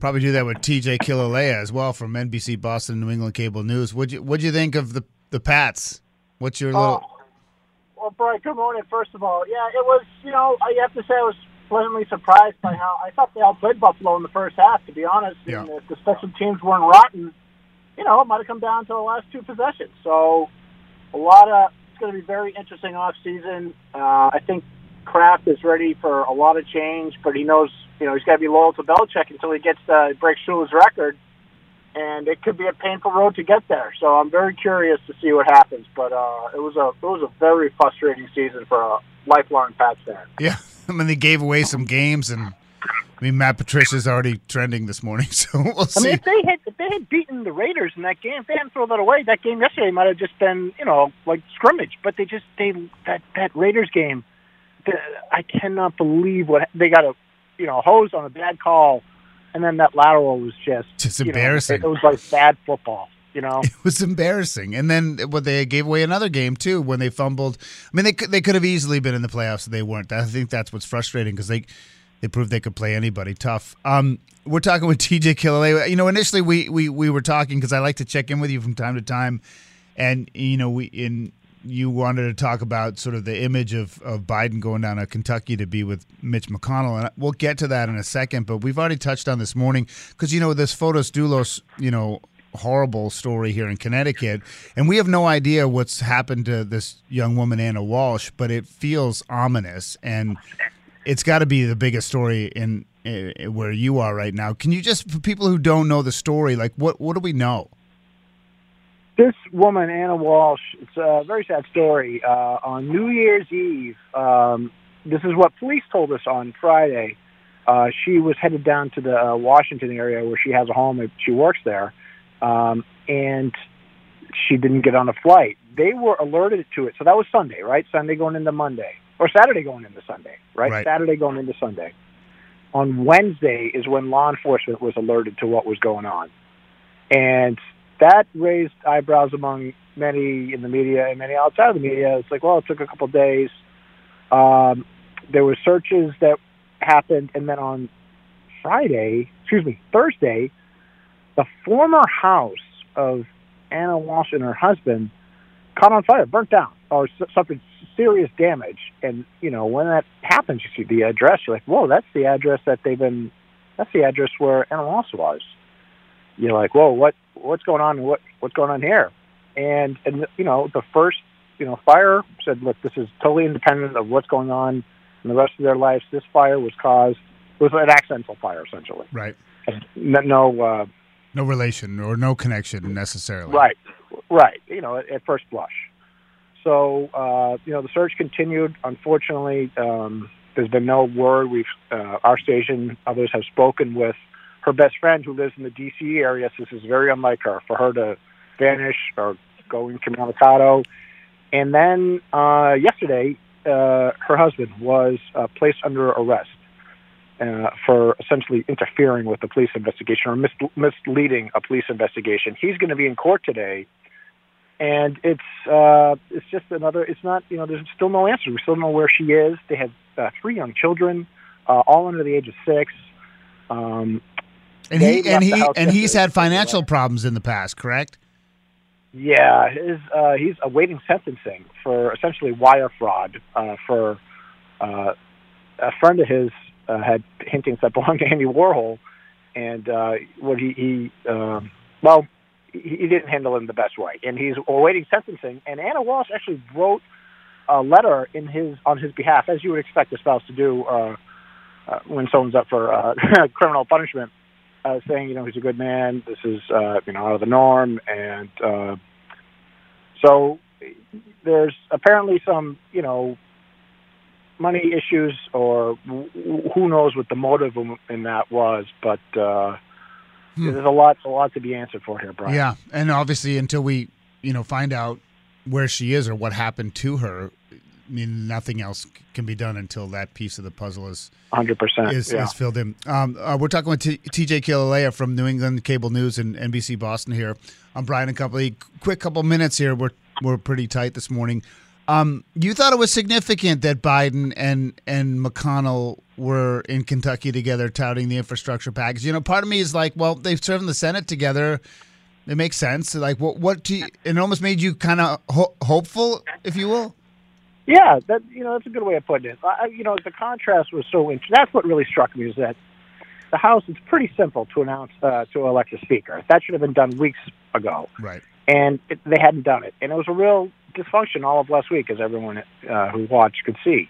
Probably do that with TJ Killalea as well from NBC Boston New England Cable News. What'd you What'd you think of the the Pats? What's your little? Oh, well, Brian, good morning. First of all, yeah, it was. You know, I have to say I was pleasantly surprised by how I thought they outplayed Buffalo in the first half. To be honest, Yeah. and if the special teams weren't rotten, you know, it might have come down to the last two possessions. So, a lot of it's going to be very interesting off season. Uh, I think Kraft is ready for a lot of change, but he knows, you know, he's got to be loyal to Belichick until he gets uh, breaks Shula's record, and it could be a painful road to get there. So I'm very curious to see what happens. But uh, it was a it was a very frustrating season for a lifelong Pats fan. Yeah, I mean they gave away some games, and I mean Matt Patricia's already trending this morning, so we'll see. I mean, if they had if they had beaten the Raiders in that game, if they hadn't thrown that away, that game yesterday might have just been you know like scrimmage. But they just they that that Raiders game, the, I cannot believe what they got a you know hose on a bad call, and then that lateral was just Just you know, embarrassing. it, it was like bad football. You know, It was embarrassing, and then what they gave away another game too when they fumbled. I mean, they could they could have easily been in the playoffs. And they weren't. I think that's what's frustrating because they they proved they could play anybody tough. Um, we're talking with TJ Killalea. You know, initially we we we were talking because I like to check in with you from time to time, and you know we in you wanted to talk about sort of the image of, of Biden going down to Kentucky to be with Mitch McConnell, and we'll get to that in a second. But we've already touched on this morning because you know this Fotis Dulos, you know, horrible story here in Connecticut, and we have no idea what's happened to this young woman Ana Walshe, but it feels ominous, and it's got to be the biggest story in, eh, where you are right now. Can you just for people who don't know the story, like what what do we know? This woman Ana Walshe. It's a very sad story. Uh, on New Year's Eve, um, this is what police told us on Friday. Uh, she was headed down to the uh, Washington area where she has a home. She works there, um, and she didn't get on a flight. They were alerted to it. So that was Sunday, right? Sunday going into Monday, or Saturday going into Sunday, right? Right. Saturday going into Sunday. On Wednesday is when law enforcement was alerted to what was going on, and that raised eyebrows among many in the media and many outside of the media. It's like, well, it took a couple of days. Um, there were searches that happened, and then on Friday, excuse me, Thursday, the former house of Ana Walshe and her husband caught on fire, burnt down, or suffered serious damage. And you know, when that happens, you see the address. You're like, whoa, that's the address that they've been. That's the address where Ana Walshe was. You're like, whoa, what what's going on? What what's going on here? And and you know, the first you know fire said, look, this is totally independent of what's going on in the rest of their lives. This fire was caused was an accidental fire, essentially. Right. No, no uh, No relation or no connection necessarily. Right, right. You know, at, at first blush. So uh, you know, the search continued. Unfortunately, um, there's been no word. We've uh, our station, others have spoken with her best friend who lives in the D.C. area. This is very unlike her for her to vanish or go incommunicado. And then uh, yesterday, uh, her husband was uh, placed under arrest uh, for essentially interfering with the police investigation or mis- misleading a police investigation. He's going to be in court today, and it's uh, it's just another. It's not you know. There's still no answer. We still don't know where she is. They have uh, three young children, uh, all under the age of six. Um, And he and he and he's had financial problems in the past, correct? Yeah, his uh, he's awaiting sentencing for essentially wire fraud. Uh, for uh, a friend of his uh, had paintings that belonged to Andy Warhol, and uh, what he, he um, well, he, he didn't handle it in the best way, and he's awaiting sentencing. And Ana Walshe actually wrote a letter in his on his behalf, as you would expect a spouse to do uh, uh, when someone's up for uh, criminal punishment uh, saying, you know, he's a good man. This is, uh, you know, out of the norm. And uh, so there's apparently some, you know, money issues, or wh- who knows what the motive in- that was. But uh, Hmm. there's a lot, a lot to be answered for here, Brian. Yeah, and obviously until we, you know, find out where she is or what happened to her, mean, nothing else can be done until that piece of the puzzle is hundred percent. is, Yeah. is filled in. Um, uh, we're talking with T- TJ Killalea from New England Cable News and NBC Boston here. I'm Brian and Company. Quick couple minutes here. We're we're pretty tight this morning. Um, you thought it was significant that Biden and and McConnell were in Kentucky together touting the infrastructure package. You know, part of me is like, well, they've served in the Senate together. It makes sense. Like, what? What? Do you, it almost made you kind of ho- hopeful, if you will. Yeah, that you know that's a good way of putting it. I, you know, the contrast was so interesting. That's what really struck me is that the House. It's pretty simple to announce uh, to elect a speaker. That should have been done weeks ago, Right. and it, they hadn't done it. And it was a real dysfunction all of last week, as everyone uh, who watched could see.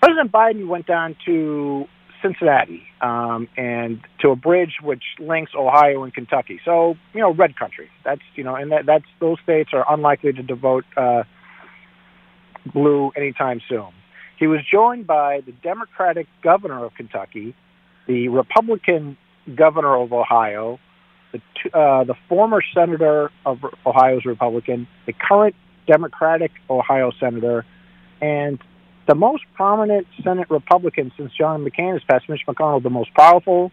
President Biden went down to Cincinnati um, and to a bridge which links Ohio and Kentucky. So you know, red country. That's you know, and that, that's those states are unlikely to devote. Uh, blue anytime soon. He was joined by the Democratic governor of Kentucky, the Republican governor of Ohio, the, uh, the former senator of Ohio's Republican, the current Democratic Ohio senator, and the most prominent Senate Republican since John McCain has passed, Mitch McConnell, the most powerful.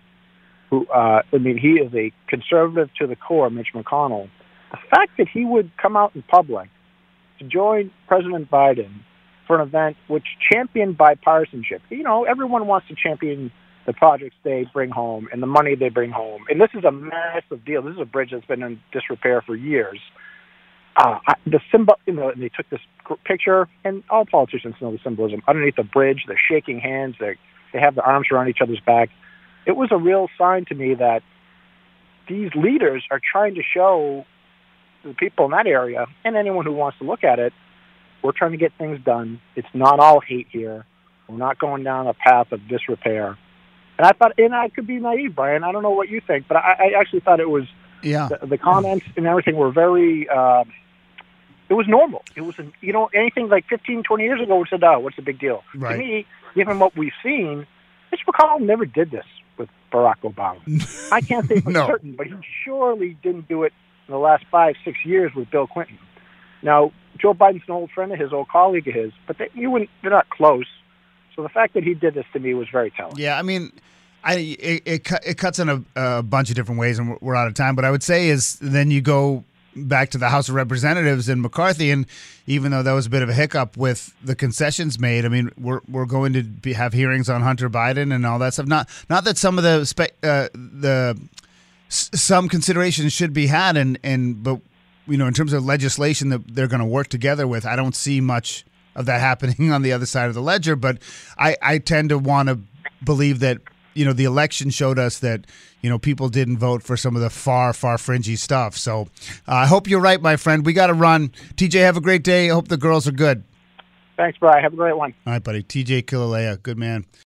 Who uh, I mean, he is a conservative to the core, Mitch McConnell. The fact that he would come out in public to join President Biden for an event which championed bipartisanship. You know, everyone wants to champion the projects they bring home and the money they bring home. And this is a massive deal. This is a bridge that's been in disrepair for years. Uh, the symbol, you know, and they took this picture, and all politicians know the symbolism. Underneath the bridge, they're shaking hands. They they have their arms around each other's back. It was a real sign to me that these leaders are trying to show the people in that area and anyone who wants to look at it, we're trying to get things done. It's not all hate here. We're not going down a path of disrepair. And I thought, and I could be naive, Brian. I don't know what you think, but I, I actually thought it was Yeah. the, the comments and everything were very. Uh, it was normal. It was, you know, anything like 15, 20 years ago, we said, "Oh, what's the big deal?" Right. To me, given what we've seen, Mitch McConnell never did this with Barack Obama. I can't say for No. certain, but he surely didn't do it in the last five, six years with Bill Clinton. Now, Joe Biden's an old friend of his, old colleague of his, but they, you wouldn't, they're not close. So the fact that he did this to me was very telling. Yeah, I mean, I it it, it cuts in a, a bunch of different ways, and we're- out of time. But I would say is then you go back to the House of Representatives and McCarthy, and even though that was a bit of a hiccup with the concessions made, I mean, we're we're going to be, have hearings on Hunter Biden and all that stuff. Not not that some of the spe- uh, the s- some considerations should be had, and and but you know, in terms of legislation that they're going to work together with, I don't see much of that happening on the other side of the ledger. But I, I tend to want to believe that you know the election showed us that you know people didn't vote for some of the far far fringy stuff. So uh, I hope you're right, my friend. We got to run. TJ, have a great day. I hope the girls are good. Thanks, Brian. Have a great one. All right, buddy. TJ Killalea, good man.